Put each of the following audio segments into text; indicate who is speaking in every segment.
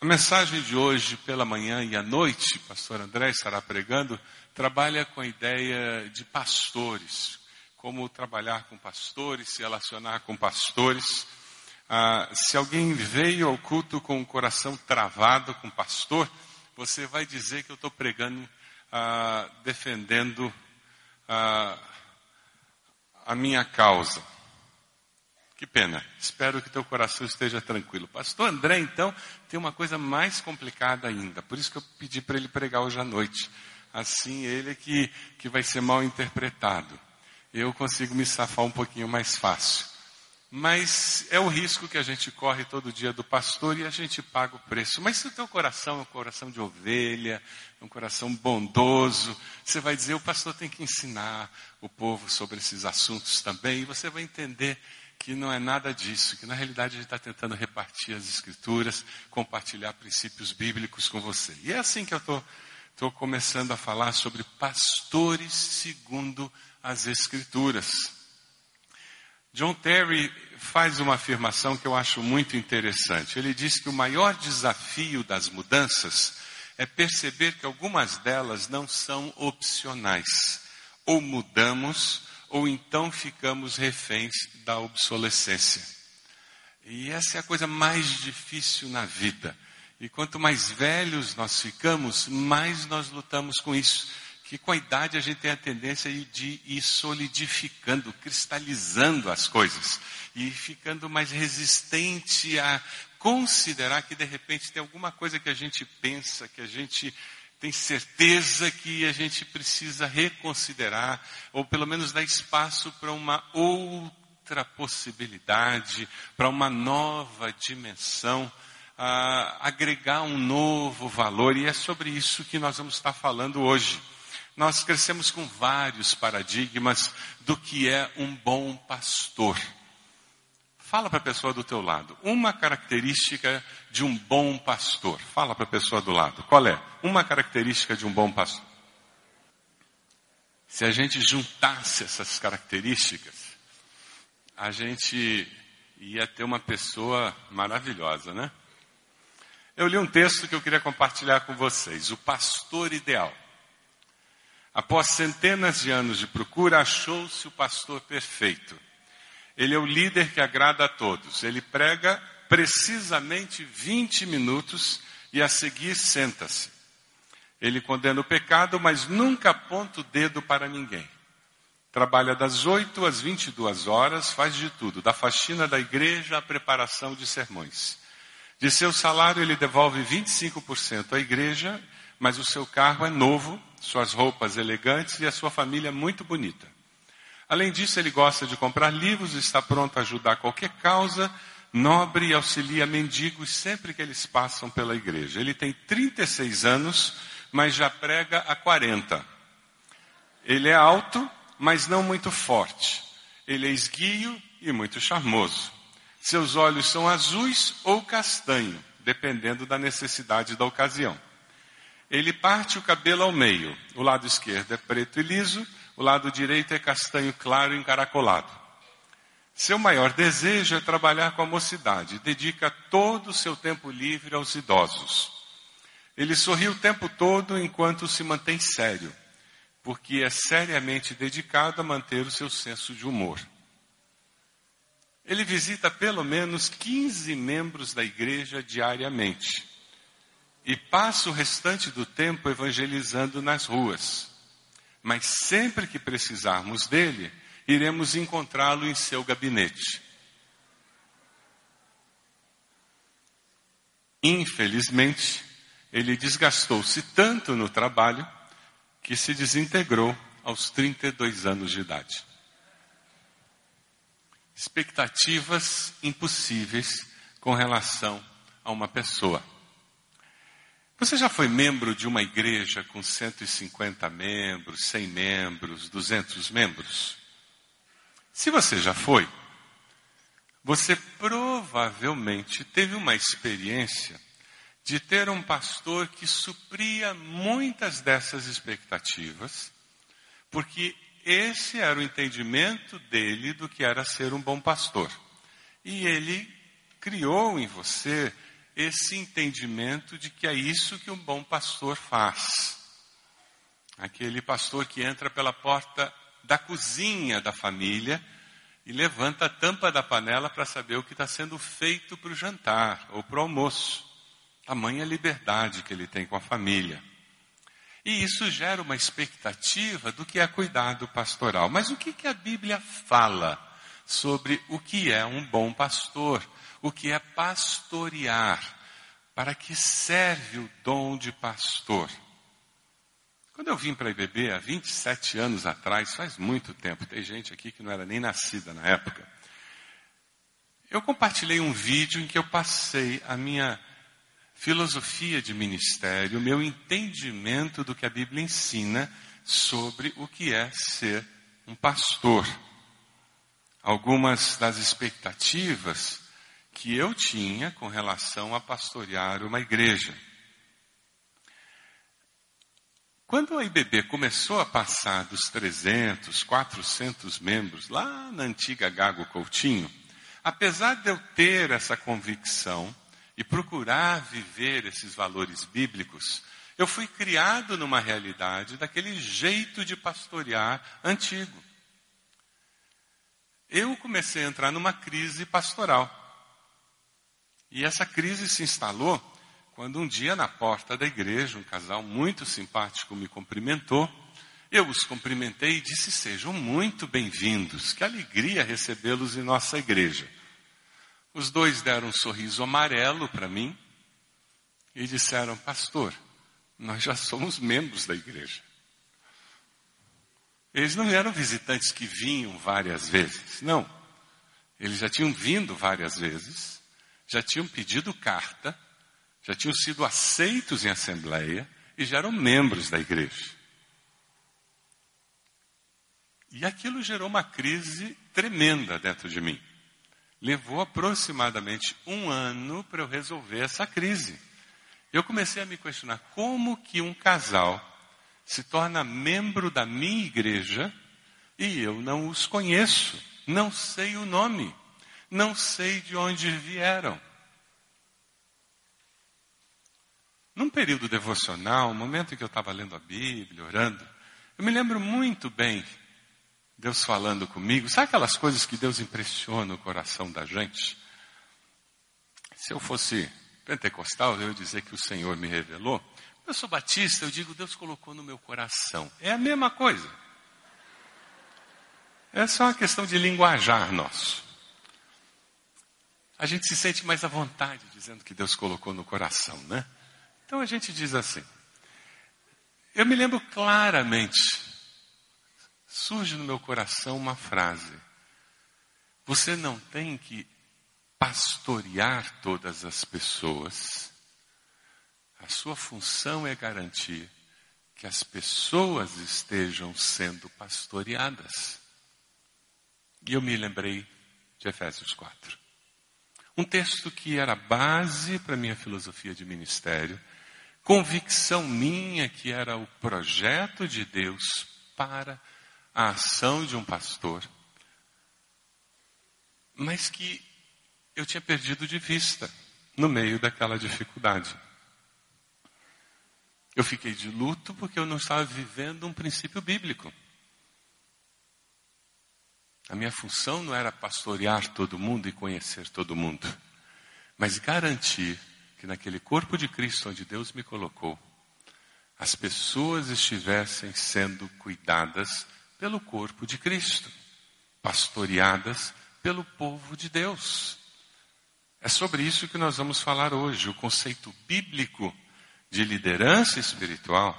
Speaker 1: A mensagem de hoje, pela manhã e à noite, pastor André estará pregando, trabalha com a ideia de pastores, como trabalhar com pastores, se relacionar com pastores. Ah, se alguém veio ao culto com o coração travado com pastor, você vai dizer que eu estou pregando, ah, defendendo ah, a minha causa. Que pena. Espero que teu coração esteja tranquilo. Pastor André, então, tem uma coisa mais complicada ainda. Por isso que eu pedi para ele pregar hoje à noite. Assim, ele é que, que vai ser mal interpretado. Eu consigo me safar um pouquinho mais fácil. Mas é o risco que a gente corre todo dia do pastor e a gente paga o preço. Mas se o teu coração é um coração de ovelha, um coração bondoso, você vai dizer, o pastor tem que ensinar o povo sobre esses assuntos também, e você vai entender que não é nada disso, que na realidade a gente está tentando repartir as escrituras, compartilhar princípios bíblicos com você. E é assim que eu estou começando a falar sobre pastores segundo as escrituras. John Terry faz uma afirmação que eu acho muito interessante. Ele diz que o maior desafio das mudanças é perceber que algumas delas não são opcionais. Ou mudamos ou então ficamos reféns da obsolescência. E essa é a coisa mais difícil na vida. E quanto mais velhos nós ficamos, mais nós lutamos com isso. Que com a idade a gente tem a tendência de ir solidificando, cristalizando as coisas. E ficando mais resistente a considerar que de repente tem alguma coisa que a gente pensa, que a gente tem certeza que a gente precisa reconsiderar, ou pelo menos dar espaço para uma outra possibilidade, para uma nova dimensão, agregar um novo valor, e é sobre isso que nós vamos estar falando hoje. Nós crescemos com vários paradigmas do que é um bom pastor. Fala para a pessoa do teu lado. Uma característica de um bom pastor. Fala para a pessoa do lado. Qual é? Uma característica de um bom pastor. Se a gente juntasse essas características, a gente ia ter uma pessoa maravilhosa, né? Eu li um texto que eu queria compartilhar com vocês. O pastor ideal. Após centenas de anos de procura, achou-se o pastor perfeito ele é o líder que agrada a todos. Ele prega precisamente 20 minutos e a seguir senta-se. Ele condena o pecado, mas nunca aponta o dedo para ninguém. Trabalha das 8 às 22 horas, faz de tudo, da faxina da igreja à preparação de sermões. De seu salário, ele devolve 25% à igreja, mas o seu carro é novo, suas roupas elegantes e a sua família muito bonita. Além disso, ele gosta de comprar livros, está pronto a ajudar qualquer causa nobre e auxilia mendigos sempre que eles passam pela igreja. Ele tem 36 anos, mas já prega há 40. Ele é alto, mas não muito forte. Ele é esguio e muito charmoso. Seus olhos são azuis ou castanho, dependendo da necessidade da ocasião. Ele parte o cabelo ao meio. O lado esquerdo é preto e liso, o lado direito é castanho claro e encaracolado. Seu maior desejo é trabalhar com a mocidade, dedica todo o seu tempo livre aos idosos. Ele sorri o tempo todo enquanto se mantém sério, porque é seriamente dedicado a manter o seu senso de humor. Ele visita pelo menos 15 membros da igreja diariamente e passa o restante do tempo evangelizando nas ruas mas sempre que precisarmos dele, iremos encontrá-lo em seu gabinete. Infelizmente, ele desgastou-se tanto no trabalho que se desintegrou aos 32 anos de idade. Expectativas impossíveis com relação a uma pessoa. Você já foi membro de uma igreja com 150 membros, 100 membros, 200 membros? Se você já foi, você provavelmente teve uma experiência de ter um pastor que supria muitas dessas expectativas, porque esse era o entendimento dele do que era ser um bom pastor. E ele criou em você esse entendimento de que é isso que um bom pastor faz. Aquele pastor que entra pela porta da cozinha da família e levanta a tampa da panela para saber o que está sendo feito para o jantar ou para o almoço. Tamanha liberdade que ele tem com a família. E isso gera uma expectativa do que é cuidado pastoral. Mas o que, que a Bíblia fala sobre o que é um bom pastor? O que é pastorear? Para que serve o dom de pastor? Quando eu vim para a IBB há 27 anos atrás, faz muito tempo, tem gente aqui que não era nem nascida na época, eu compartilhei um vídeo em que eu passei a minha filosofia de ministério, o meu entendimento do que a Bíblia ensina sobre o que é ser um pastor. Algumas das expectativas que eu tinha com relação a pastorear uma igreja. Quando a IBB começou a passar dos 300, 400 membros, lá na antiga Gago Coutinho, apesar de eu ter essa convicção e procurar viver esses valores bíblicos, eu fui criado numa realidade daquele jeito de pastorear antigo. Eu comecei a entrar numa crise pastoral. E essa crise se instalou quando um dia na porta da igreja um casal muito simpático me cumprimentou, eu os cumprimentei e disse: Sejam muito bem-vindos, que alegria recebê-los em nossa igreja. Os dois deram um sorriso amarelo para mim e disseram: Pastor, nós já somos membros da igreja. Eles não eram visitantes que vinham várias vezes, não. Eles já tinham vindo várias vezes, já tinham pedido carta já tinham sido aceitos em assembleia e já eram membros da igreja. E aquilo gerou uma crise tremenda dentro de mim. Levou aproximadamente um ano para eu resolver essa crise. Eu comecei a me questionar como que um casal se torna membro da minha igreja e eu não os conheço, não sei o nome, não sei de onde vieram. Num período devocional, um momento em que eu estava lendo a Bíblia, orando, eu me lembro muito bem Deus falando comigo. Sabe aquelas coisas que Deus impressiona o coração da gente? Se eu fosse pentecostal, eu ia dizer que o Senhor me revelou. Eu sou batista, eu digo, Deus colocou no meu coração. É a mesma coisa. É só uma questão de linguajar nosso. A gente se sente mais à vontade dizendo que Deus colocou no coração, né? Então a gente diz assim. Eu me lembro claramente, surge no meu coração uma frase: Você não tem que pastorear todas as pessoas. A sua função é garantir que as pessoas estejam sendo pastoreadas. E eu me lembrei de Efésios 4. Um texto que era base para minha filosofia de ministério convicção minha que era o projeto de Deus para a ação de um pastor, mas que eu tinha perdido de vista no meio daquela dificuldade. Eu fiquei de luto porque eu não estava vivendo um princípio bíblico. A minha função não era pastorear todo mundo e conhecer todo mundo, mas garantir que naquele corpo de Cristo onde Deus me colocou, as pessoas estivessem sendo cuidadas pelo corpo de Cristo, pastoreadas pelo povo de Deus. É sobre isso que nós vamos falar hoje. O conceito bíblico de liderança espiritual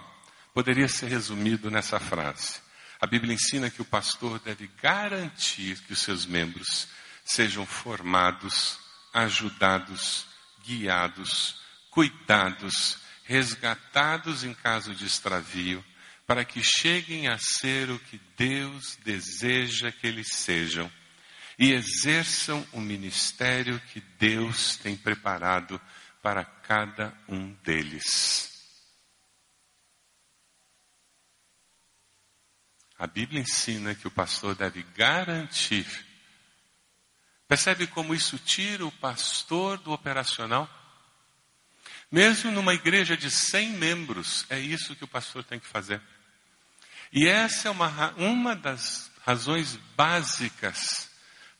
Speaker 1: poderia ser resumido nessa frase. A Bíblia ensina que o pastor deve garantir que os seus membros sejam formados, ajudados guiados, cuidados, resgatados em caso de extravio, para que cheguem a ser o que Deus deseja que eles sejam e exerçam o ministério que Deus tem preparado para cada um deles. A Bíblia ensina que o pastor deve garantir Percebe como isso tira o pastor do operacional? Mesmo numa igreja de 100 membros, é isso que o pastor tem que fazer. E essa é uma, uma das razões básicas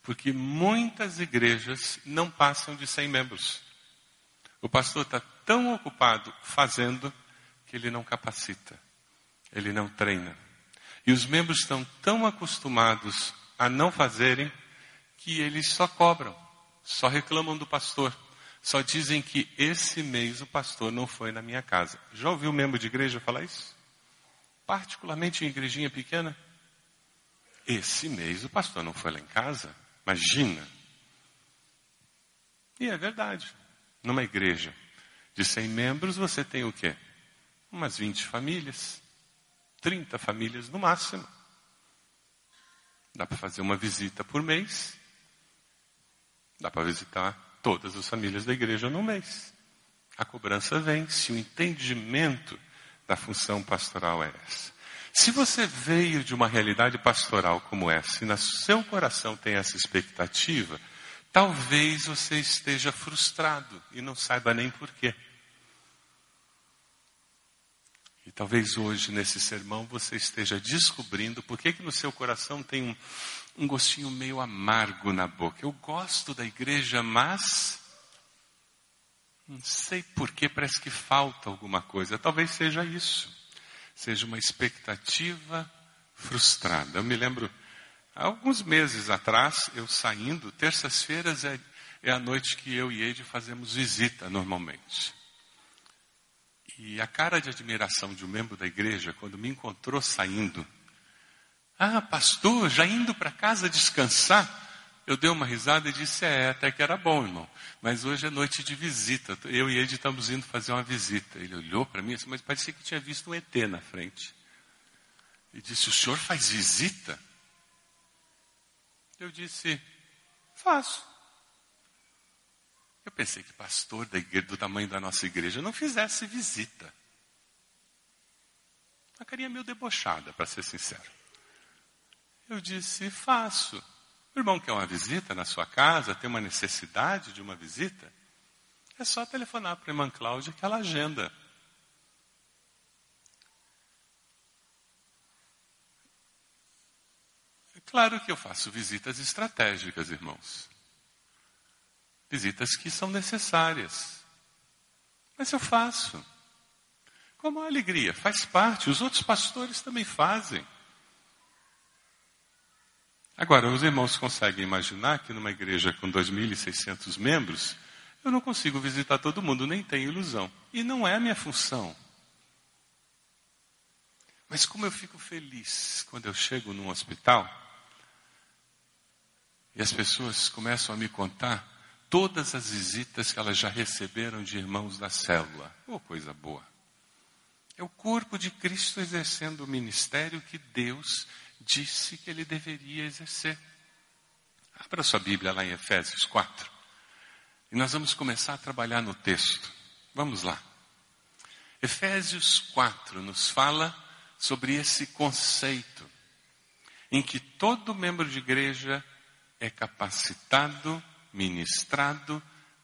Speaker 1: porque muitas igrejas não passam de 100 membros. O pastor está tão ocupado fazendo que ele não capacita, ele não treina. E os membros estão tão acostumados a não fazerem que eles só cobram, só reclamam do pastor. Só dizem que esse mês o pastor não foi na minha casa. Já ouviu um membro de igreja falar isso? Particularmente em igrejinha pequena. Esse mês o pastor não foi lá em casa. Imagina. E é verdade. Numa igreja de 100 membros, você tem o quê? Umas 20 famílias. 30 famílias no máximo. Dá para fazer uma visita por mês. Dá para visitar todas as famílias da igreja no mês. A cobrança vem se o entendimento da função pastoral é essa. Se você veio de uma realidade pastoral como essa e no seu coração tem essa expectativa, talvez você esteja frustrado e não saiba nem porquê. E talvez hoje, nesse sermão, você esteja descobrindo por que, que no seu coração tem um, um gostinho meio amargo na boca. Eu gosto da igreja, mas não sei por que parece que falta alguma coisa. Talvez seja isso. Seja uma expectativa frustrada. Eu me lembro, há alguns meses atrás, eu saindo, terças-feiras é, é a noite que eu e Eide fazemos visita normalmente. E a cara de admiração de um membro da igreja, quando me encontrou saindo, ah, pastor, já indo para casa descansar? Eu dei uma risada e disse: É, até que era bom, irmão. Mas hoje é noite de visita. Eu e ele estamos indo fazer uma visita. Ele olhou para mim, mas parecia que tinha visto um ET na frente. E disse: O senhor faz visita? Eu disse: Faço. Eu pensei que pastor igreja, do tamanho da nossa igreja não fizesse visita. A carinha meio debochada, para ser sincero. Eu disse, faço. O irmão quer uma visita na sua casa, tem uma necessidade de uma visita? É só telefonar para a irmã Cláudia que ela agenda. Claro que eu faço visitas estratégicas, irmãos visitas que são necessárias. Mas eu faço. Com uma alegria, faz parte, os outros pastores também fazem. Agora, os irmãos conseguem imaginar que numa igreja com 2.600 membros, eu não consigo visitar todo mundo, nem tenho ilusão. E não é a minha função. Mas como eu fico feliz quando eu chego num hospital e as pessoas começam a me contar todas as visitas que elas já receberam de irmãos da célula. Oh, coisa boa. É o corpo de Cristo exercendo o ministério que Deus disse que ele deveria exercer. Abra sua Bíblia lá em Efésios 4. E nós vamos começar a trabalhar no texto. Vamos lá. Efésios 4 nos fala sobre esse conceito em que todo membro de igreja é capacitado ministrado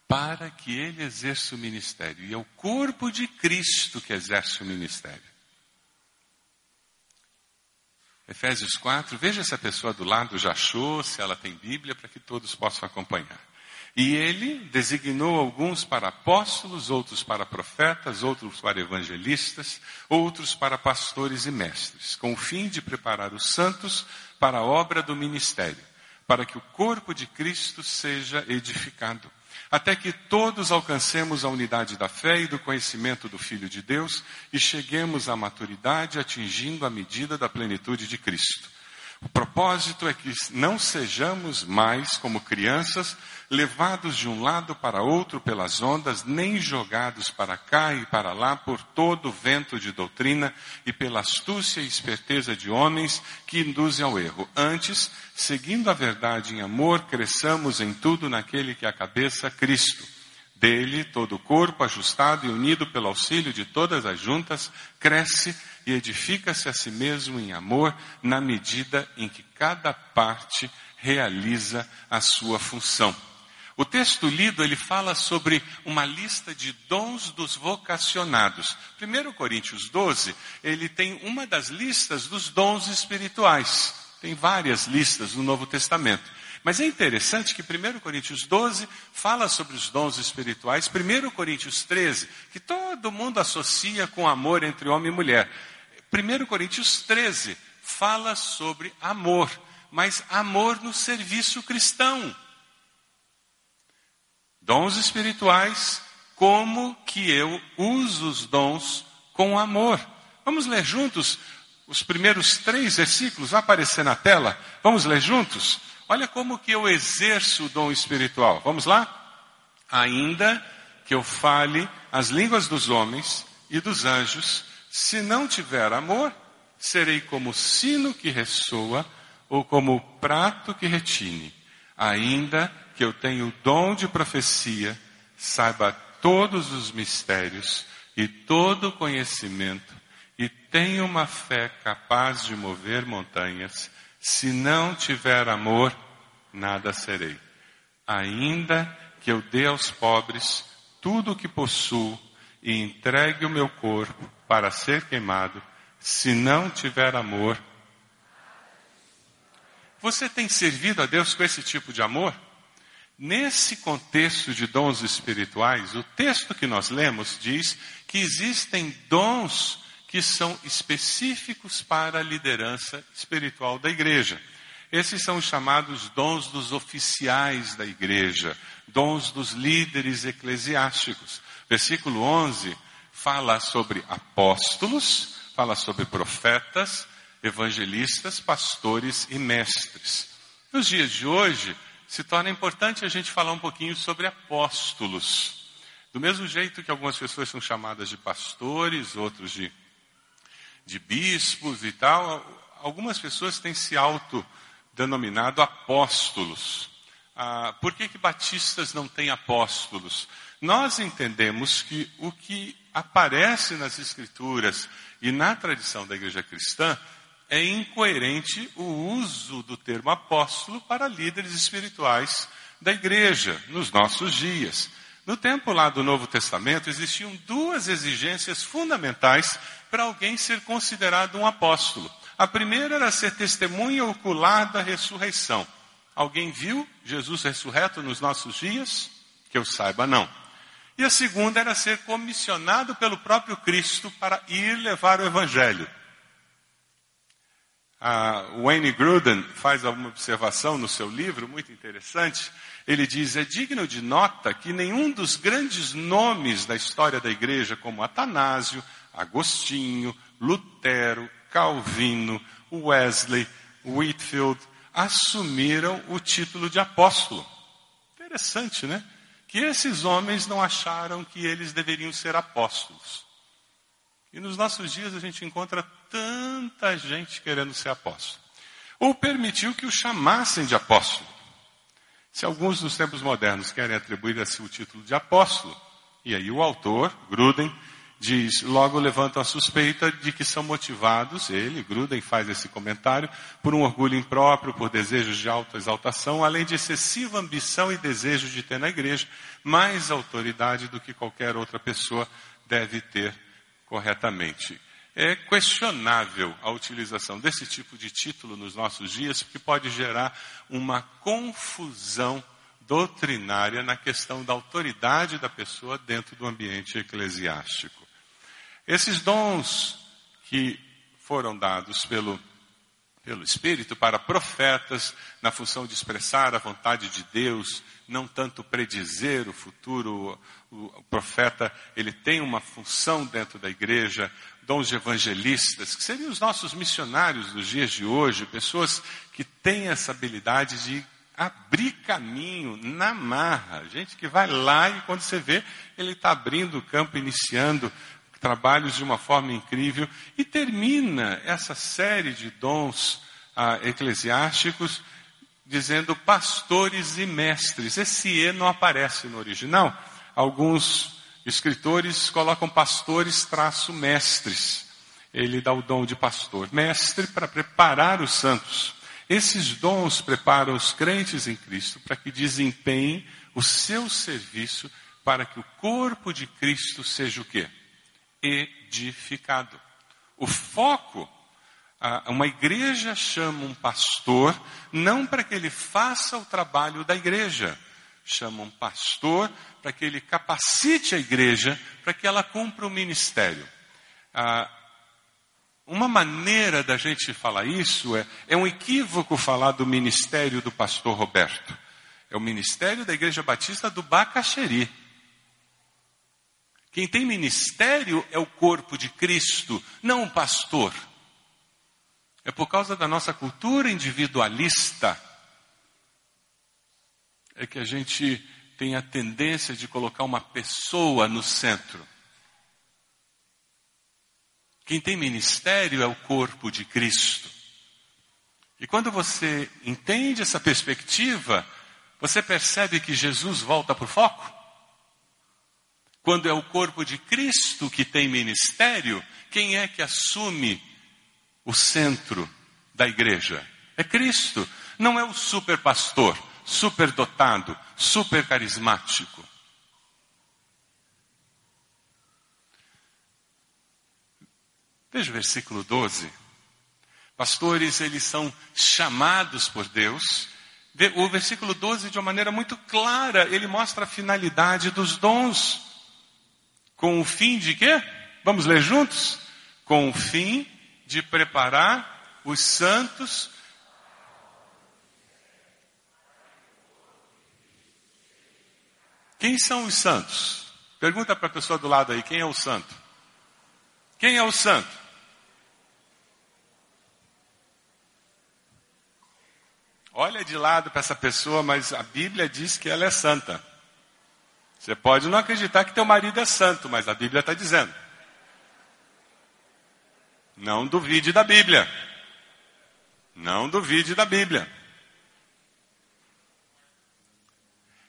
Speaker 1: para que ele exerça o ministério. E é o corpo de Cristo que exerce o ministério. Efésios 4, veja se a pessoa do lado já achou, se ela tem Bíblia, para que todos possam acompanhar. E ele designou alguns para apóstolos, outros para profetas, outros para evangelistas, outros para pastores e mestres, com o fim de preparar os santos para a obra do ministério para que o corpo de Cristo seja edificado, até que todos alcancemos a unidade da fé e do conhecimento do Filho de Deus e cheguemos à maturidade atingindo a medida da plenitude de Cristo. O propósito é que não sejamos mais como crianças, levados de um lado para outro pelas ondas, nem jogados para cá e para lá por todo o vento de doutrina e pela astúcia e esperteza de homens que induzem ao erro. Antes, seguindo a verdade em amor, cresçamos em tudo naquele que é a cabeça, Cristo. Dele, todo o corpo, ajustado e unido pelo auxílio de todas as juntas, cresce e edifica-se a si mesmo em amor, na medida em que cada parte realiza a sua função. O texto lido, ele fala sobre uma lista de dons dos vocacionados. 1 Coríntios 12, ele tem uma das listas dos dons espirituais. Tem várias listas no Novo Testamento. Mas é interessante que 1 Coríntios 12 fala sobre os dons espirituais, 1 Coríntios 13, que todo mundo associa com amor entre homem e mulher. 1 Coríntios 13 fala sobre amor, mas amor no serviço cristão dons espirituais, como que eu uso os dons com amor. Vamos ler juntos os primeiros três versículos, vai aparecer na tela. Vamos ler juntos? Olha como que eu exerço o dom espiritual. Vamos lá? Ainda que eu fale as línguas dos homens e dos anjos, se não tiver amor, serei como sino que ressoa ou como prato que retine. Ainda que eu tenho o dom de profecia, saiba todos os mistérios e todo o conhecimento, tenha uma fé capaz de mover montanhas, se não tiver amor, nada serei. Ainda que eu dê aos pobres tudo o que possuo e entregue o meu corpo para ser queimado, se não tiver amor, você tem servido a Deus com esse tipo de amor? Nesse contexto de dons espirituais, o texto que nós lemos diz que existem dons que são específicos para a liderança espiritual da igreja. Esses são os chamados dons dos oficiais da igreja, dons dos líderes eclesiásticos. Versículo 11 fala sobre apóstolos, fala sobre profetas, evangelistas, pastores e mestres. Nos dias de hoje, se torna importante a gente falar um pouquinho sobre apóstolos. Do mesmo jeito que algumas pessoas são chamadas de pastores, outros de, de bispos e tal, algumas pessoas têm se autodenominado apóstolos. Ah, por que, que batistas não têm apóstolos? Nós entendemos que o que aparece nas Escrituras e na tradição da igreja cristã é incoerente o uso do termo apóstolo para líderes espirituais da igreja nos nossos dias. No tempo lá do Novo Testamento existiam duas exigências fundamentais para alguém ser considerado um apóstolo. A primeira era ser testemunha ocular da ressurreição. Alguém viu Jesus ressurreto nos nossos dias? Que eu saiba, não. E a segunda era ser comissionado pelo próprio Cristo para ir levar o Evangelho. A Wayne Gruden faz uma observação no seu livro muito interessante. Ele diz: é digno de nota que nenhum dos grandes nomes da história da igreja, como Atanásio, Agostinho, Lutero, Calvino, Wesley, Whitfield, assumiram o título de apóstolo. Interessante, né? Que esses homens não acharam que eles deveriam ser apóstolos. E nos nossos dias a gente encontra tanta gente querendo ser apóstolo. Ou permitiu que o chamassem de apóstolo. Se alguns dos tempos modernos querem atribuir a si o título de apóstolo, e aí o autor, Gruden, diz, logo levantam a suspeita de que são motivados, ele, Gruden, faz esse comentário, por um orgulho impróprio, por desejos de autoexaltação, além de excessiva ambição e desejo de ter na igreja mais autoridade do que qualquer outra pessoa deve ter corretamente. É questionável a utilização desse tipo de título nos nossos dias, porque pode gerar uma confusão doutrinária na questão da autoridade da pessoa dentro do ambiente eclesiástico. Esses dons que foram dados pelo, pelo Espírito para profetas, na função de expressar a vontade de Deus, não tanto predizer o futuro, o, o profeta, ele tem uma função dentro da igreja, dons de evangelistas, que seriam os nossos missionários dos dias de hoje, pessoas que têm essa habilidade de abrir caminho na marra, gente que vai lá e quando você vê, ele está abrindo o campo, iniciando trabalhos de uma forma incrível e termina essa série de dons ah, eclesiásticos dizendo pastores e mestres. Esse E não aparece no original. Alguns Escritores colocam pastores traço mestres. Ele dá o dom de pastor. Mestre para preparar os santos. Esses dons preparam os crentes em Cristo para que desempenhem o seu serviço para que o corpo de Cristo seja o quê? Edificado. O foco, uma igreja chama um pastor não para que ele faça o trabalho da igreja, chama um pastor para que ele capacite a igreja para que ela cumpra o ministério. Uma maneira da gente falar isso é, é um equívoco falar do ministério do pastor Roberto. É o ministério da Igreja Batista do Bacaxeri. Quem tem ministério é o corpo de Cristo, não o pastor. É por causa da nossa cultura individualista é que a gente tem a tendência de colocar uma pessoa no centro. Quem tem ministério é o corpo de Cristo. E quando você entende essa perspectiva, você percebe que Jesus volta para o foco? Quando é o corpo de Cristo que tem ministério, quem é que assume o centro da igreja? É Cristo. Não é o super pastor, super dotado, super carismático. Veja o versículo 12. Pastores, eles são chamados por Deus. O versículo 12, de uma maneira muito clara, ele mostra a finalidade dos dons. Com o fim de quê? Vamos ler juntos? Com o fim de preparar os santos. Quem são os santos? Pergunta para a pessoa do lado aí, quem é o santo? Quem é o santo? Olha de lado para essa pessoa, mas a Bíblia diz que ela é santa. Você pode não acreditar que teu marido é santo, mas a Bíblia está dizendo. Não duvide da Bíblia. Não duvide da Bíblia.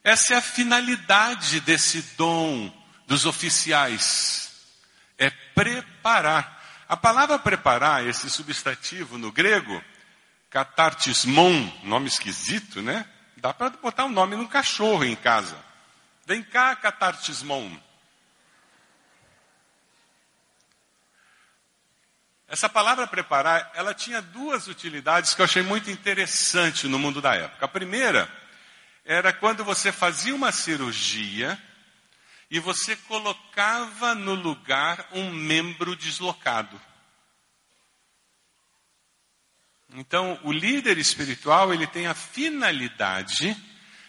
Speaker 1: Essa é a finalidade desse dom dos oficiais. É preparar. A palavra preparar, esse substantivo no grego, Catartismon, nome esquisito, né? Dá para botar o um nome num cachorro em casa. Vem cá, Catartismon. Essa palavra preparar, ela tinha duas utilidades que eu achei muito interessante no mundo da época. A primeira era quando você fazia uma cirurgia e você colocava no lugar um membro deslocado. Então, o líder espiritual, ele tem a finalidade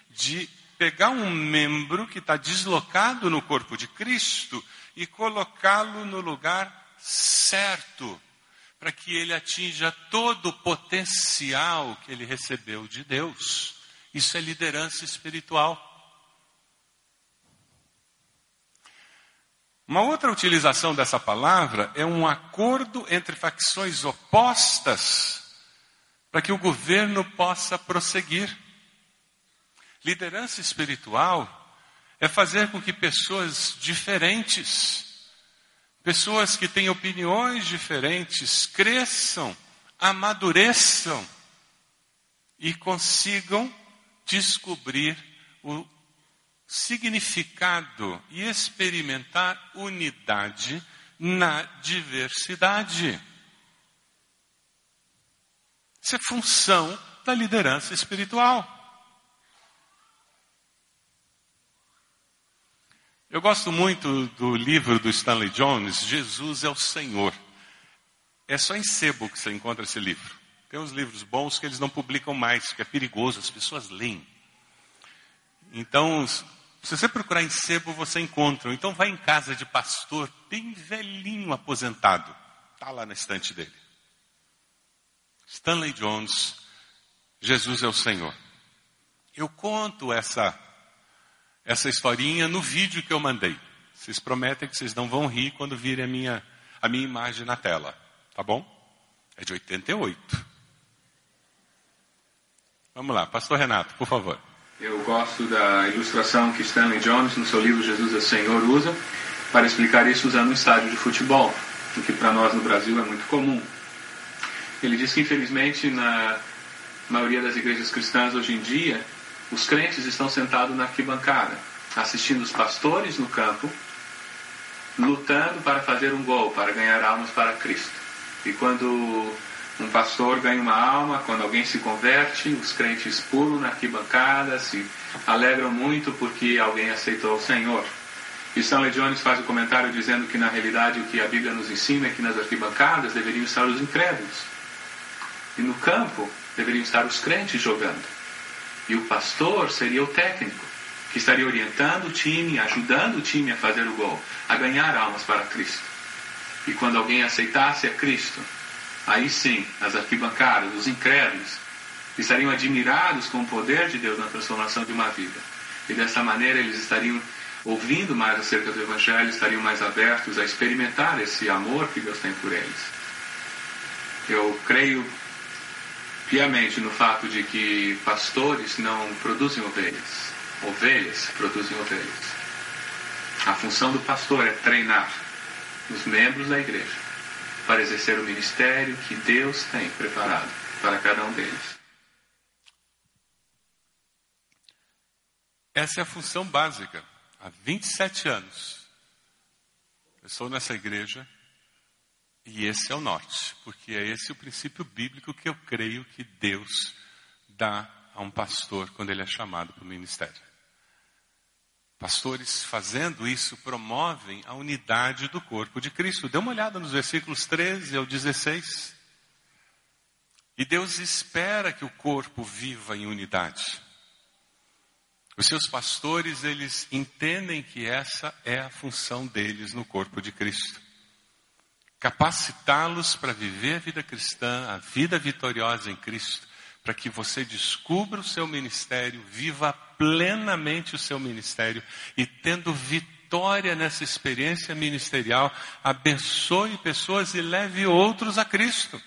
Speaker 1: de pegar um membro que está deslocado no corpo de Cristo e colocá-lo no lugar certo, para que ele atinja todo o potencial que ele recebeu de Deus. Isso é liderança espiritual. Uma outra utilização dessa palavra é um acordo entre facções opostas para que o governo possa prosseguir. Liderança espiritual é fazer com que pessoas diferentes, pessoas que têm opiniões diferentes, cresçam, amadureçam e consigam descobrir o significado e experimentar unidade na diversidade. Isso é função da liderança espiritual. Eu gosto muito do livro do Stanley Jones, Jesus é o Senhor. É só em sebo que você encontra esse livro. Tem uns livros bons que eles não publicam mais, que é perigoso, as pessoas leem. Então, se você procurar em sebo, você encontra. Então, vai em casa de pastor, bem velhinho, aposentado. Está lá na estante dele. Stanley Jones, Jesus é o Senhor. Eu conto essa essa historinha no vídeo que eu mandei. Vocês prometem que vocês não vão rir quando virem a minha a minha imagem na tela, tá bom? É de 88. Vamos lá, Pastor Renato, por favor.
Speaker 2: Eu gosto da ilustração que Stanley Jones, no seu livro Jesus é Senhor, usa para explicar isso usando um estádio de futebol, o que para nós no Brasil é muito comum. Ele diz que, infelizmente, na maioria das igrejas cristãs hoje em dia, os crentes estão sentados na arquibancada, assistindo os pastores no campo, lutando para fazer um gol, para ganhar almas para Cristo. E quando um pastor ganha uma alma, quando alguém se converte, os crentes pulam na arquibancada, se alegram muito porque alguém aceitou o Senhor. E Stanley Jones faz o um comentário dizendo que na realidade o que a Bíblia nos ensina é que nas arquibancadas deveriam estar os incrédulos. E no campo deveriam estar os crentes jogando. E o pastor seria o técnico, que estaria orientando o time, ajudando o time a fazer o gol, a ganhar almas para Cristo. E quando alguém aceitasse a Cristo, aí sim, as arquibancadas, os incrédulos, estariam admirados com o poder de Deus na transformação de uma vida. E dessa maneira eles estariam ouvindo mais acerca do Evangelho, estariam mais abertos a experimentar esse amor que Deus tem por eles. Eu creio piamente no fato de que pastores não produzem ovelhas, ovelhas produzem ovelhas. A função do pastor é treinar os membros da igreja para exercer o ministério que Deus tem preparado para cada um deles.
Speaker 1: Essa é a função básica. Há 27 anos, eu sou nessa igreja e esse é o norte, porque é esse o princípio bíblico que eu creio que Deus dá a um pastor quando ele é chamado para o ministério. Pastores fazendo isso promovem a unidade do corpo de Cristo. Dê uma olhada nos versículos 13 ao 16. E Deus espera que o corpo viva em unidade. Os seus pastores, eles entendem que essa é a função deles no corpo de Cristo. Capacitá-los para viver a vida cristã, a vida vitoriosa em Cristo, para que você descubra o seu ministério, viva plenamente o seu ministério e tendo vitória nessa experiência ministerial, abençoe pessoas e leve outros a Cristo.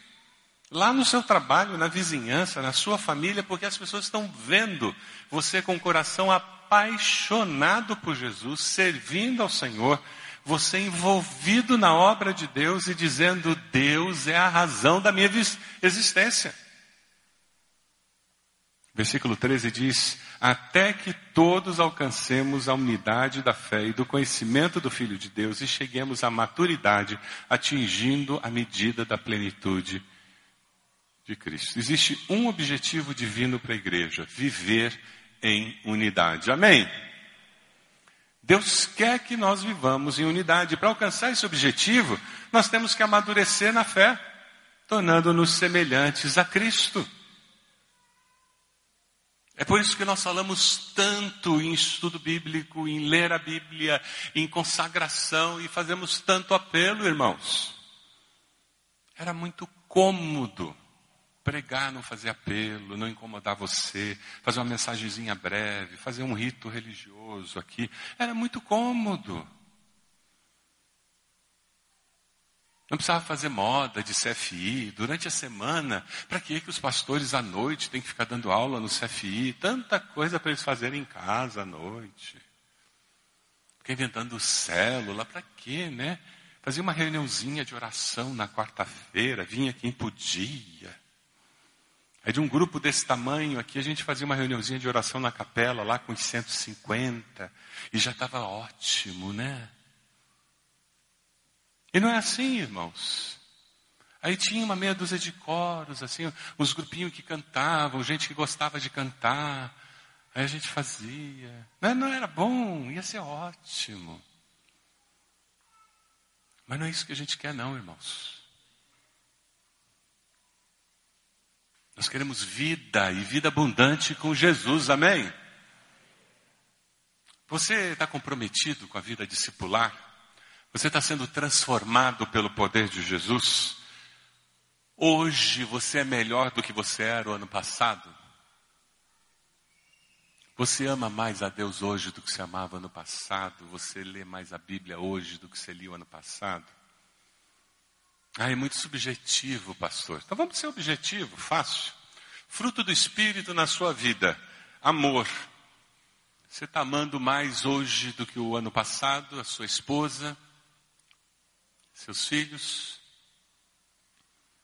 Speaker 1: Lá no seu trabalho, na vizinhança, na sua família, porque as pessoas estão vendo você com o coração apaixonado por Jesus, servindo ao Senhor, você envolvido na obra de Deus e dizendo: Deus é a razão da minha existência. Versículo 13 diz: Até que todos alcancemos a unidade da fé e do conhecimento do Filho de Deus e cheguemos à maturidade, atingindo a medida da plenitude de Cristo. Existe um objetivo divino para a igreja: viver em unidade. Amém? Deus quer que nós vivamos em unidade. Para alcançar esse objetivo, nós temos que amadurecer na fé, tornando-nos semelhantes a Cristo. É por isso que nós falamos tanto em estudo bíblico, em ler a Bíblia, em consagração e fazemos tanto apelo, irmãos. Era muito cômodo pregar, não fazer apelo, não incomodar você, fazer uma mensagenzinha breve, fazer um rito religioso aqui. Era muito cômodo. Não precisava fazer moda de CFI durante a semana. Para que, que os pastores à noite têm que ficar dando aula no CFI? Tanta coisa para eles fazerem em casa à noite. Ficar inventando célula, para quê, né? Fazia uma reuniãozinha de oração na quarta-feira, vinha quem podia. Aí de um grupo desse tamanho aqui, a gente fazia uma reuniãozinha de oração na capela, lá com os 150, e já estava ótimo, né? E não é assim, irmãos. Aí tinha uma meia dúzia de coros, assim, uns grupinhos que cantavam, gente que gostava de cantar. Aí a gente fazia. Não, não era bom, ia ser ótimo. Mas não é isso que a gente quer, não, irmãos. Nós queremos vida e vida abundante com Jesus, amém? Você está comprometido com a vida discipular? Você está sendo transformado pelo poder de Jesus? Hoje você é melhor do que você era o ano passado? Você ama mais a Deus hoje do que você amava ano passado? Você lê mais a Bíblia hoje do que você lia o ano passado? Ah, é muito subjetivo, pastor. Então vamos ser objetivo, fácil. Fruto do Espírito na sua vida: amor. Você está amando mais hoje do que o ano passado, a sua esposa? seus filhos,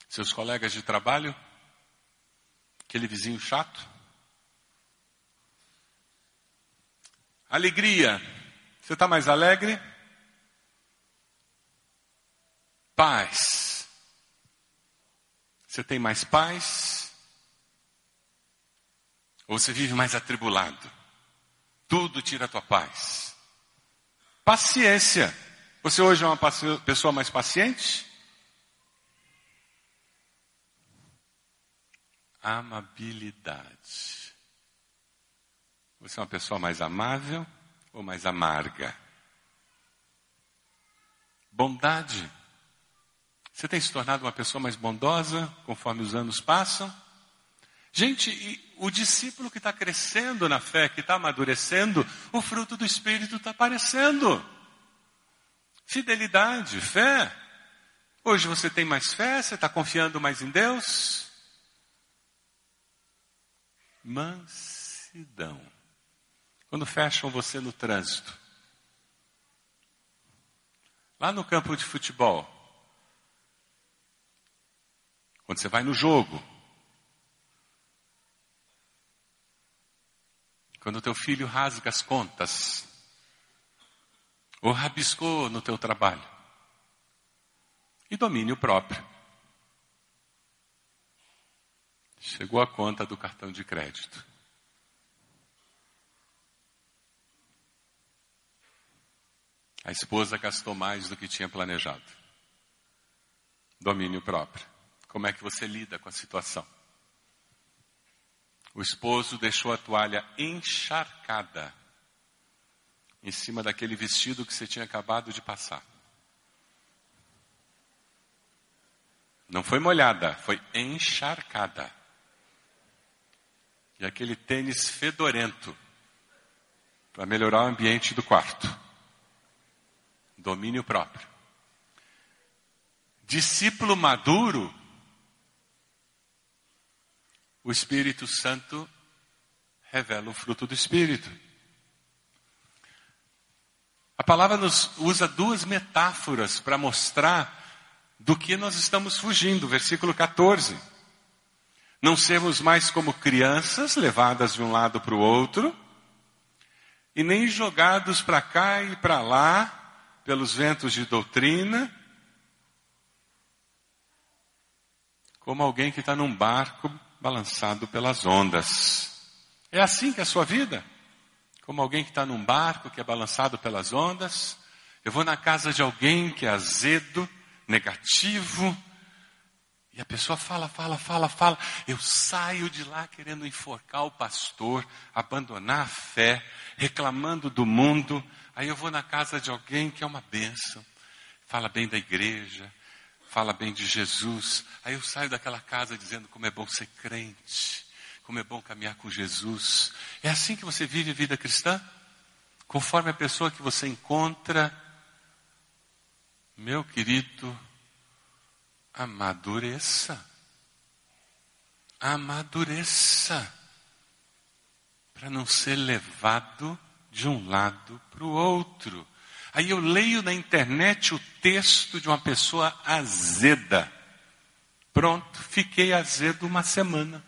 Speaker 1: seus colegas de trabalho, aquele vizinho chato. Alegria. Você está mais alegre? Paz. Você tem mais paz? Ou você vive mais atribulado? Tudo tira a tua paz. Paciência. Você hoje é uma pessoa mais paciente? Amabilidade. Você é uma pessoa mais amável ou mais amarga? Bondade. Você tem se tornado uma pessoa mais bondosa conforme os anos passam? Gente, o discípulo que está crescendo na fé, que está amadurecendo, o fruto do Espírito está aparecendo. Fidelidade, fé. Hoje você tem mais fé, você está confiando mais em Deus? Mansidão. Quando fecham você no trânsito, lá no campo de futebol, quando você vai no jogo, quando o teu filho rasga as contas, ou rabiscou no teu trabalho, e domínio próprio. Chegou a conta do cartão de crédito. A esposa gastou mais do que tinha planejado. Domínio próprio. Como é que você lida com a situação? O esposo deixou a toalha encharcada em cima daquele vestido que você tinha acabado de passar. Não foi molhada, foi encharcada. E aquele tênis fedorento para melhorar o ambiente do quarto. Domínio próprio. Discípulo maduro o Espírito Santo revela o fruto do Espírito. A palavra nos usa duas metáforas para mostrar do que nós estamos fugindo. Versículo 14. Não sermos mais como crianças levadas de um lado para o outro, e nem jogados para cá e para lá pelos ventos de doutrina, como alguém que está num barco balançado pelas ondas. É assim que é a sua vida? Como alguém que está num barco que é balançado pelas ondas. Eu vou na casa de alguém que é azedo, negativo, e a pessoa fala, fala, fala, fala. Eu saio de lá querendo enforcar o pastor, abandonar a fé, reclamando do mundo. Aí eu vou na casa de alguém que é uma bênção, fala bem da igreja, fala bem de Jesus. Aí eu saio daquela casa dizendo como é bom ser crente, como é bom caminhar com Jesus. É assim que você vive a vida cristã? Conforme a pessoa que você encontra, meu querido, amadureça. Amadureça. Para não ser levado de um lado para o outro. Aí eu leio na internet o texto de uma pessoa azeda. Pronto, fiquei azedo uma semana.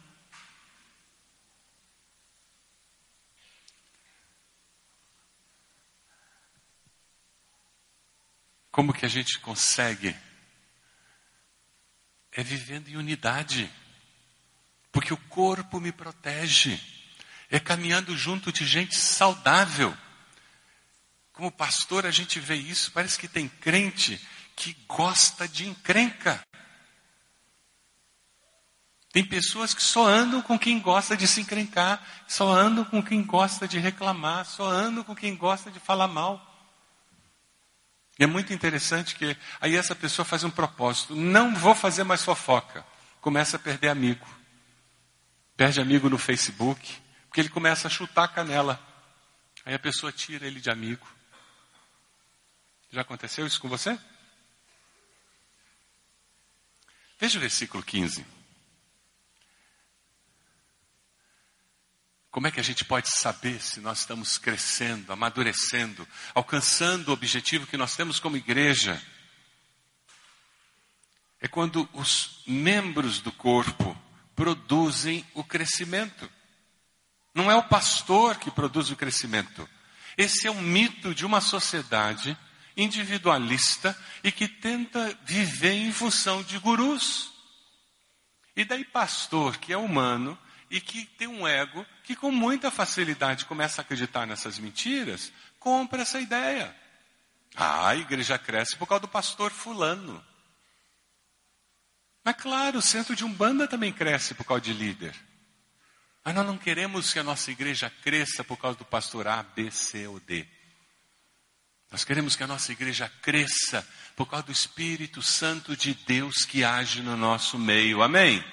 Speaker 1: Como que a gente consegue? É vivendo em unidade. Porque o corpo me protege. É caminhando junto de gente saudável. Como pastor, a gente vê isso. Parece que tem crente que gosta de encrenca. Tem pessoas que só andam com quem gosta de se encrencar, só andam com quem gosta de reclamar, só andam com quem gosta de falar mal. E é muito interessante que aí essa pessoa faz um propósito: não vou fazer mais fofoca. Começa a perder amigo. Perde amigo no Facebook, porque ele começa a chutar a canela. Aí a pessoa tira ele de amigo. Já aconteceu isso com você? Veja o versículo 15. Como é que a gente pode saber se nós estamos crescendo, amadurecendo, alcançando o objetivo que nós temos como igreja? É quando os membros do corpo produzem o crescimento. Não é o pastor que produz o crescimento, Esse é um mito de uma sociedade individualista e que tenta viver em função de gurus. E daí, pastor, que é humano e que tem um ego, que com muita facilidade começa a acreditar nessas mentiras, compra essa ideia. Ah, a igreja cresce por causa do pastor fulano. Mas claro, o centro de Umbanda também cresce por causa de líder. Mas nós não queremos que a nossa igreja cresça por causa do pastor A, B, C ou D. Nós queremos que a nossa igreja cresça por causa do Espírito Santo de Deus que age no nosso meio. Amém?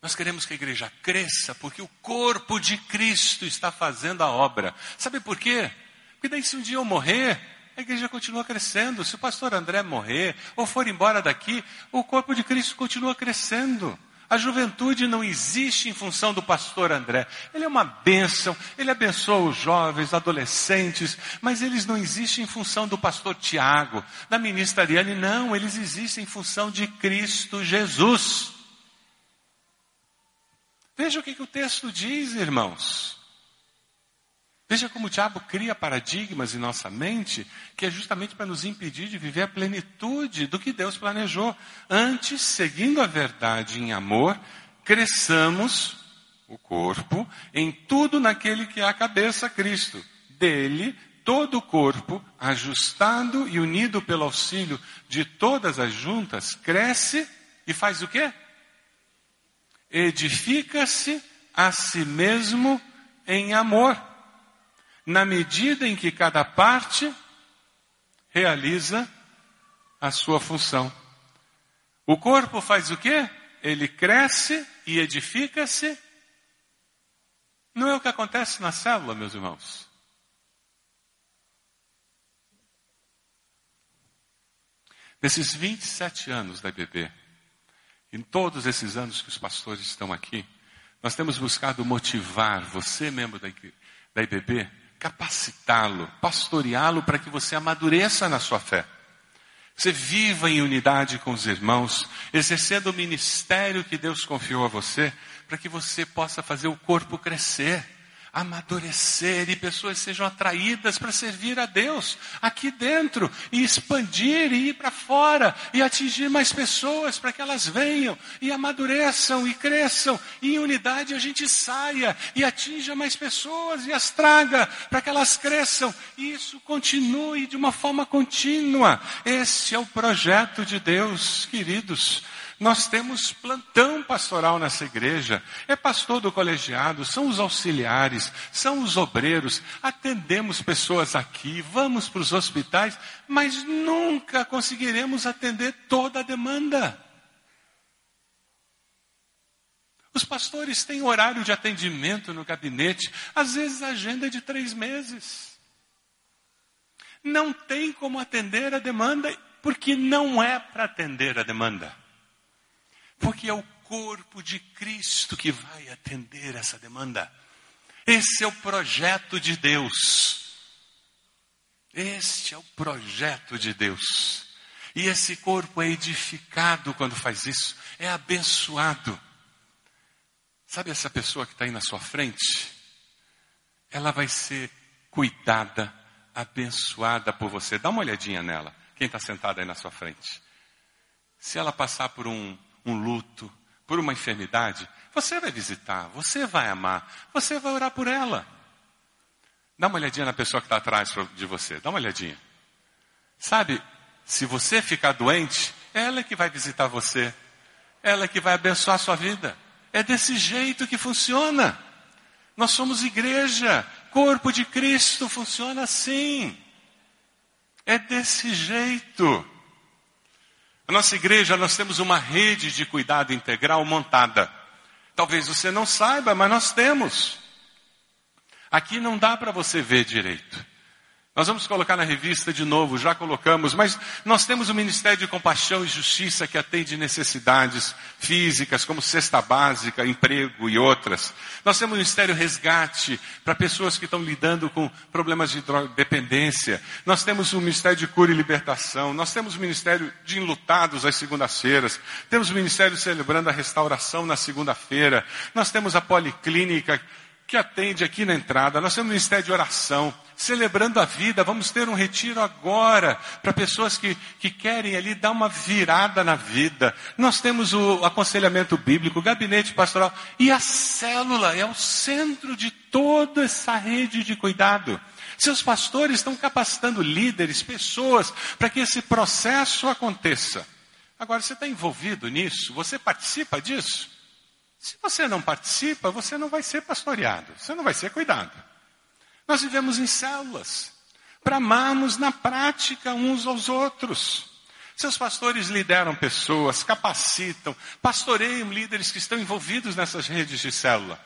Speaker 1: Nós queremos que a igreja cresça porque o corpo de Cristo está fazendo a obra. Sabe por quê? Porque daí se um dia eu morrer, a igreja continua crescendo. Se o pastor André morrer ou for embora daqui, o corpo de Cristo continua crescendo. A juventude não existe em função do pastor André. Ele é uma bênção, ele abençoa os jovens, adolescentes, mas eles não existem em função do pastor Tiago, da ministra Ariane, não, eles existem em função de Cristo Jesus. Veja o que, que o texto diz, irmãos. Veja como o diabo cria paradigmas em nossa mente, que é justamente para nos impedir de viver a plenitude do que Deus planejou. Antes, seguindo a verdade em amor, cresçamos o corpo em tudo naquele que é a cabeça, Cristo. Dele, todo o corpo, ajustado e unido pelo auxílio de todas as juntas, cresce e faz o quê? Edifica-se a si mesmo em amor na medida em que cada parte realiza a sua função. O corpo faz o quê? Ele cresce e edifica-se. Não é o que acontece na célula, meus irmãos. Nesses 27 anos da IBB, em todos esses anos que os pastores estão aqui, nós temos buscado motivar você, membro da, IBB, capacitá-lo, pastoreá-lo para que você amadureça na sua fé. Você viva em unidade com os irmãos, exercendo o ministério que Deus confiou a você, para que você possa fazer o corpo crescer amadurecer e pessoas sejam atraídas para servir a Deus aqui dentro e expandir e ir para fora e atingir mais pessoas para que elas venham e amadureçam e cresçam e em unidade a gente saia e atinja mais pessoas e as traga para que elas cresçam e isso continue de uma forma contínua. Esse é o projeto de Deus, queridos. Nós temos plantão pastoral nessa igreja. É pastor do colegiado, são os auxiliares, são os obreiros. Atendemos pessoas aqui, vamos para os hospitais, mas nunca conseguiremos atender toda a demanda. Os pastores têm horário de atendimento no gabinete, às vezes agenda é de três meses. Não tem como atender a demanda, porque não é para atender a demanda. Porque é o corpo de Cristo que vai atender essa demanda. Esse é o projeto de Deus. Este é o projeto de Deus. E esse corpo é edificado quando faz isso, é abençoado. Sabe essa pessoa que está aí na sua frente? Ela vai ser cuidada, abençoada por você. Dá uma olhadinha nela, quem está sentado aí na sua frente. Se ela passar por um um luto, por uma enfermidade, você vai visitar, você vai amar, você vai orar por ela. Dá uma olhadinha na pessoa que está atrás de você, dá uma olhadinha. Sabe, se você ficar doente, ela é que vai visitar você, ela é que vai abençoar a sua vida. É desse jeito que funciona. Nós somos igreja, corpo de Cristo funciona assim. É desse jeito. A nossa igreja, nós temos uma rede de cuidado integral montada. Talvez você não saiba, mas nós temos. Aqui não dá para você ver direito. Nós vamos colocar na revista de novo, já colocamos, mas nós temos o Ministério de Compaixão e Justiça que atende necessidades físicas, como cesta básica, emprego e outras. Nós temos o Ministério Resgate para pessoas que estão lidando com problemas de dependência. Nós temos o Ministério de Cura e Libertação. Nós temos o Ministério de Enlutados às segundas-feiras. Temos o Ministério celebrando a restauração na segunda-feira. Nós temos a Policlínica que atende aqui na entrada. Nós temos um ministério de oração, celebrando a vida. Vamos ter um retiro agora para pessoas que, que querem ali dar uma virada na vida. Nós temos o aconselhamento bíblico, o gabinete pastoral e a célula é o centro de toda essa rede de cuidado. Seus pastores estão capacitando líderes, pessoas, para que esse processo aconteça. Agora, você está envolvido nisso? Você participa disso? Se você não participa, você não vai ser pastoreado, você não vai ser cuidado. Nós vivemos em células, para amarmos na prática uns aos outros. Seus pastores lideram pessoas, capacitam, pastoreiam líderes que estão envolvidos nessas redes de célula.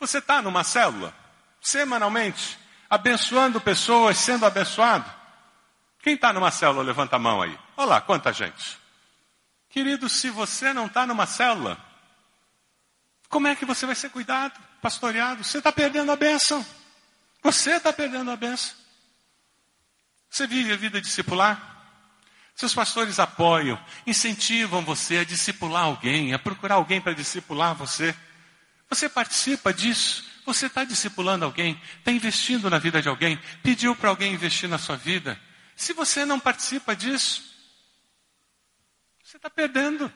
Speaker 1: Você está numa célula, semanalmente, abençoando pessoas, sendo abençoado? Quem está numa célula, levanta a mão aí. Olha lá, quanta gente. Querido, se você não está numa célula, como é que você vai ser cuidado, pastoreado? Você está perdendo a bênção. Você está perdendo a bênção. Você vive a vida discipular? Seus pastores apoiam, incentivam você a discipular alguém, a procurar alguém para discipular você. Você participa disso. Você está discipulando alguém, está investindo na vida de alguém, pediu para alguém investir na sua vida. Se você não participa disso, você está perdendo.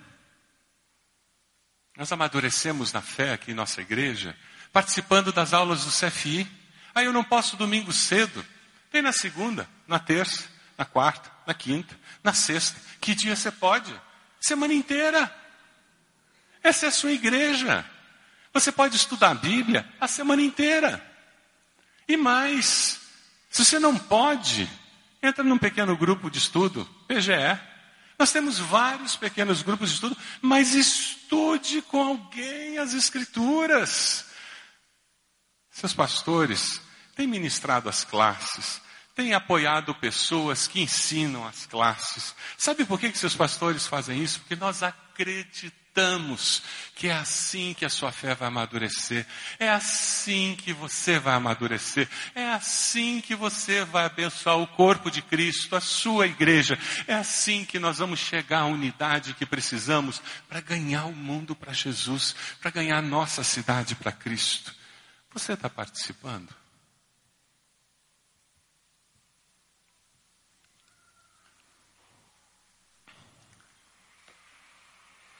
Speaker 1: Nós amadurecemos na fé aqui em nossa igreja, participando das aulas do CFI. Aí eu não posso domingo cedo. Vem na segunda, na terça, na quarta, na quinta, na sexta. Que dia você pode? Semana inteira. Essa é a sua igreja. Você pode estudar a Bíblia a semana inteira. E mais, se você não pode, entra num pequeno grupo de estudo, PGE. Nós temos vários pequenos grupos de estudo, mas estude com alguém as Escrituras. Seus pastores têm ministrado as classes, têm apoiado pessoas que ensinam as classes. Sabe por que, que seus pastores fazem isso? Porque nós acreditamos que é assim que a sua fé vai amadurecer, é assim que você vai amadurecer, é assim que você vai abençoar o corpo de Cristo, a sua igreja, é assim que nós vamos chegar à unidade que precisamos para ganhar o mundo para Jesus, para ganhar a nossa cidade para Cristo. Você está participando?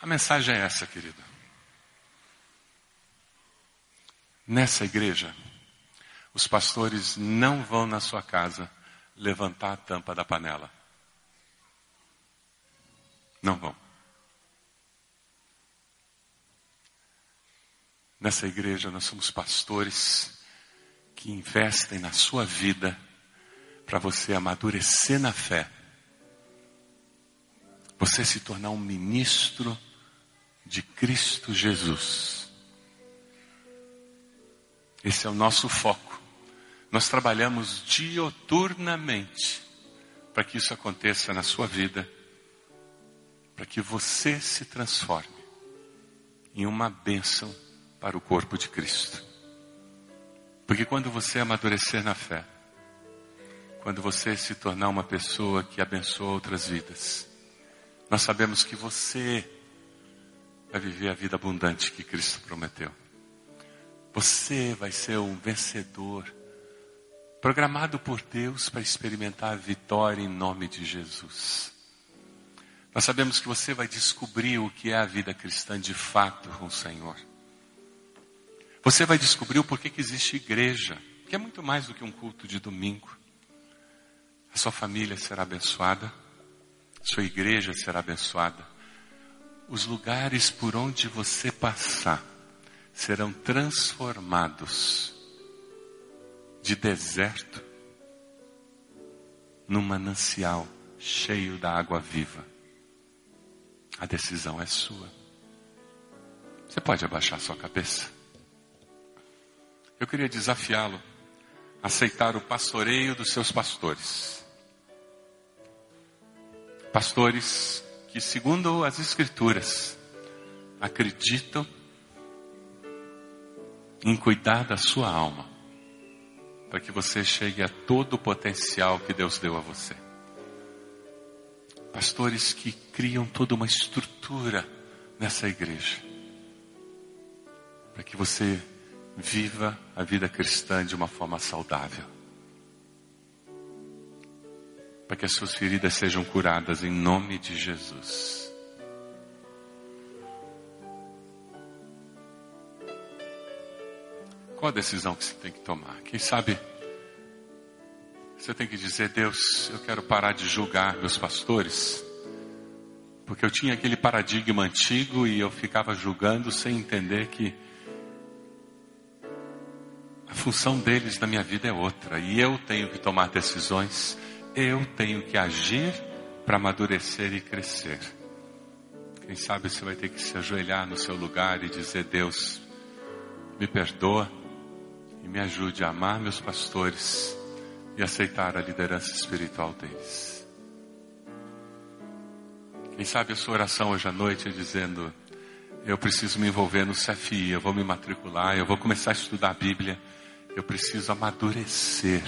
Speaker 1: A mensagem é essa, querido. Nessa igreja, os pastores não vão na sua casa levantar a tampa da panela. Não vão. Nessa igreja, nós somos pastores que investem na sua vida para você amadurecer na fé, você se tornar um ministro de Cristo Jesus. Esse é o nosso foco. Nós trabalhamos dioturnamente para que isso aconteça na sua vida, para que você se transforme em uma bênção para o corpo de Cristo. Porque quando você amadurecer na fé, quando você se tornar uma pessoa que abençoa outras vidas, nós sabemos que você vai viver a vida abundante que Cristo prometeu. Você vai ser um vencedor, programado por Deus para experimentar a vitória em nome de Jesus. Nós sabemos que você vai descobrir o que é a vida cristã de fato com o Senhor. Você vai descobrir o porquê que existe igreja, que é muito mais do que um culto de domingo. A sua família será abençoada, sua igreja será abençoada os lugares por onde você passar serão transformados de deserto num manancial cheio da água viva. A decisão é sua. Você pode abaixar sua cabeça? Eu queria desafiá-lo a aceitar o pastoreio dos seus pastores. Pastores que, segundo as Escrituras, acreditam em cuidar da sua alma, para que você chegue a todo o potencial que Deus deu a você. Pastores que criam toda uma estrutura nessa igreja, para que você viva a vida cristã de uma forma saudável. Para que as suas feridas sejam curadas em nome de Jesus. Qual a decisão que você tem que tomar? Quem sabe você tem que dizer, Deus, eu quero parar de julgar meus pastores, porque eu tinha aquele paradigma antigo e eu ficava julgando sem entender que a função deles na minha vida é outra e eu tenho que tomar decisões, eu tenho que agir para amadurecer e crescer. Quem sabe você vai ter que se ajoelhar no seu lugar e dizer: Deus, me perdoa e me ajude a amar meus pastores e aceitar a liderança espiritual deles. Quem sabe a sua oração hoje à noite é dizendo: Eu preciso me envolver no CFI, eu vou me matricular, eu vou começar a estudar a Bíblia eu preciso amadurecer.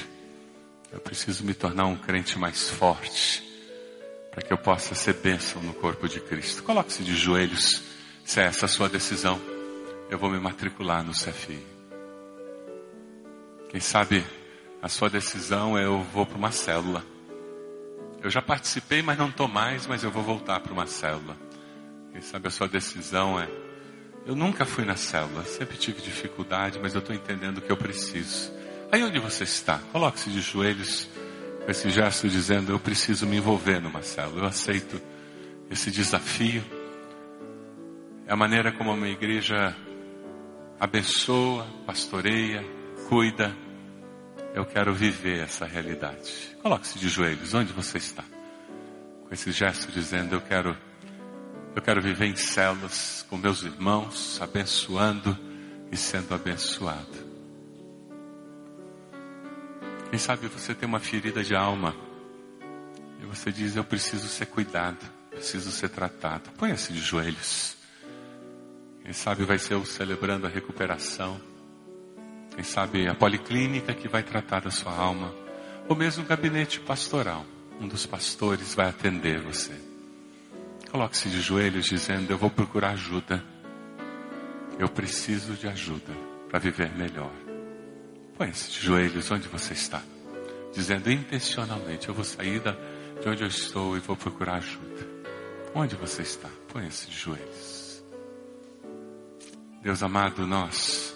Speaker 1: Eu preciso me tornar um crente mais forte. Para que eu possa ser bênção no corpo de Cristo. Coloque-se de joelhos. Se é essa a sua decisão, eu vou me matricular no CFI. Quem sabe a sua decisão é eu vou para uma célula. Eu já participei, mas não estou mais, mas eu vou voltar para uma célula. Quem sabe a sua decisão é eu nunca fui na célula, sempre tive dificuldade, mas eu estou entendendo o que eu preciso. Aí onde você está? Coloque-se de joelhos com esse gesto dizendo: Eu preciso me envolver numa célula, eu aceito esse desafio. É a maneira como uma igreja abençoa, pastoreia, cuida. Eu quero viver essa realidade. Coloque-se de joelhos, onde você está? Com esse gesto dizendo: Eu quero eu quero viver em células com meus irmãos, abençoando e sendo abençoado. Quem sabe você tem uma ferida de alma e você diz: Eu preciso ser cuidado, preciso ser tratado. Ponha-se de joelhos. Quem sabe vai ser eu celebrando a recuperação. Quem sabe a policlínica que vai tratar da sua alma. Ou mesmo o gabinete pastoral. Um dos pastores vai atender você. Coloque-se de joelhos dizendo: Eu vou procurar ajuda. Eu preciso de ajuda para viver melhor. Põe-se de joelhos onde você está, dizendo intencionalmente: Eu vou sair de onde eu estou e vou procurar ajuda. Onde você está? Põe-se de joelhos. Deus amado, nós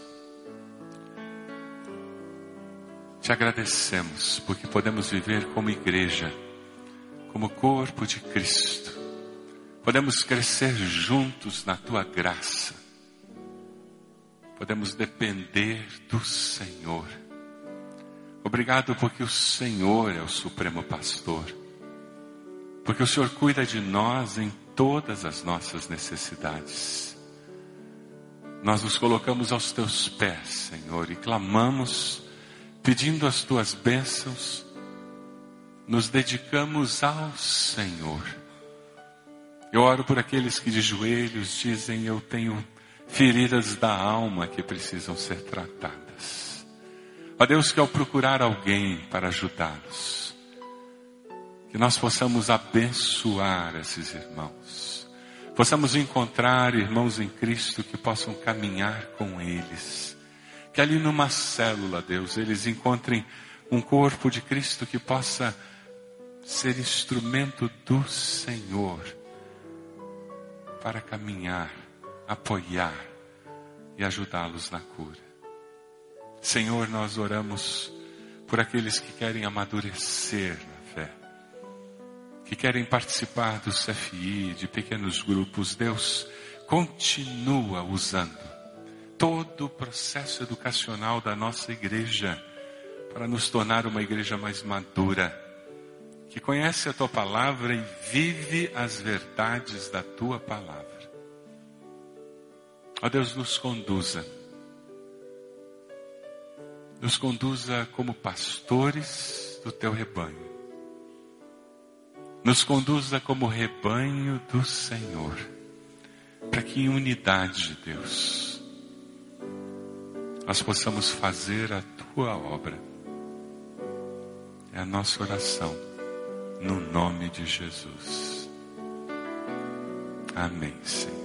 Speaker 1: te agradecemos porque podemos viver como igreja, como corpo de Cristo Podemos crescer juntos na tua graça. Podemos depender do Senhor. Obrigado porque o Senhor é o supremo pastor. Porque o Senhor cuida de nós em todas as nossas necessidades. Nós nos colocamos aos teus pés, Senhor, e clamamos, pedindo as tuas bênçãos, nos dedicamos ao Senhor eu oro por aqueles que de joelhos dizem: Eu tenho feridas da alma que precisam ser tratadas. Ó Deus, que ao procurar alguém para ajudá-los, que nós possamos abençoar esses irmãos, possamos encontrar irmãos em Cristo que possam caminhar com eles, que ali numa célula, Deus, eles encontrem um corpo de Cristo que possa ser instrumento do Senhor para caminhar, apoiar e ajudá-los na cura. Senhor, nós oramos por aqueles que querem amadurecer na fé, que querem participar do CFI, de pequenos grupos. Deus, continua usando todo o processo educacional da nossa igreja para nos tornar uma igreja mais madura que conhece a tua palavra e vive as verdades da tua palavra. Ó Deus, nos conduza. Nos conduza como pastores do teu rebanho. Nos conduza como rebanho do Senhor. Para que em unidade, Deus, nós possamos fazer a tua obra. É a nossa oração no nome de Jesus. Amém, Senhor.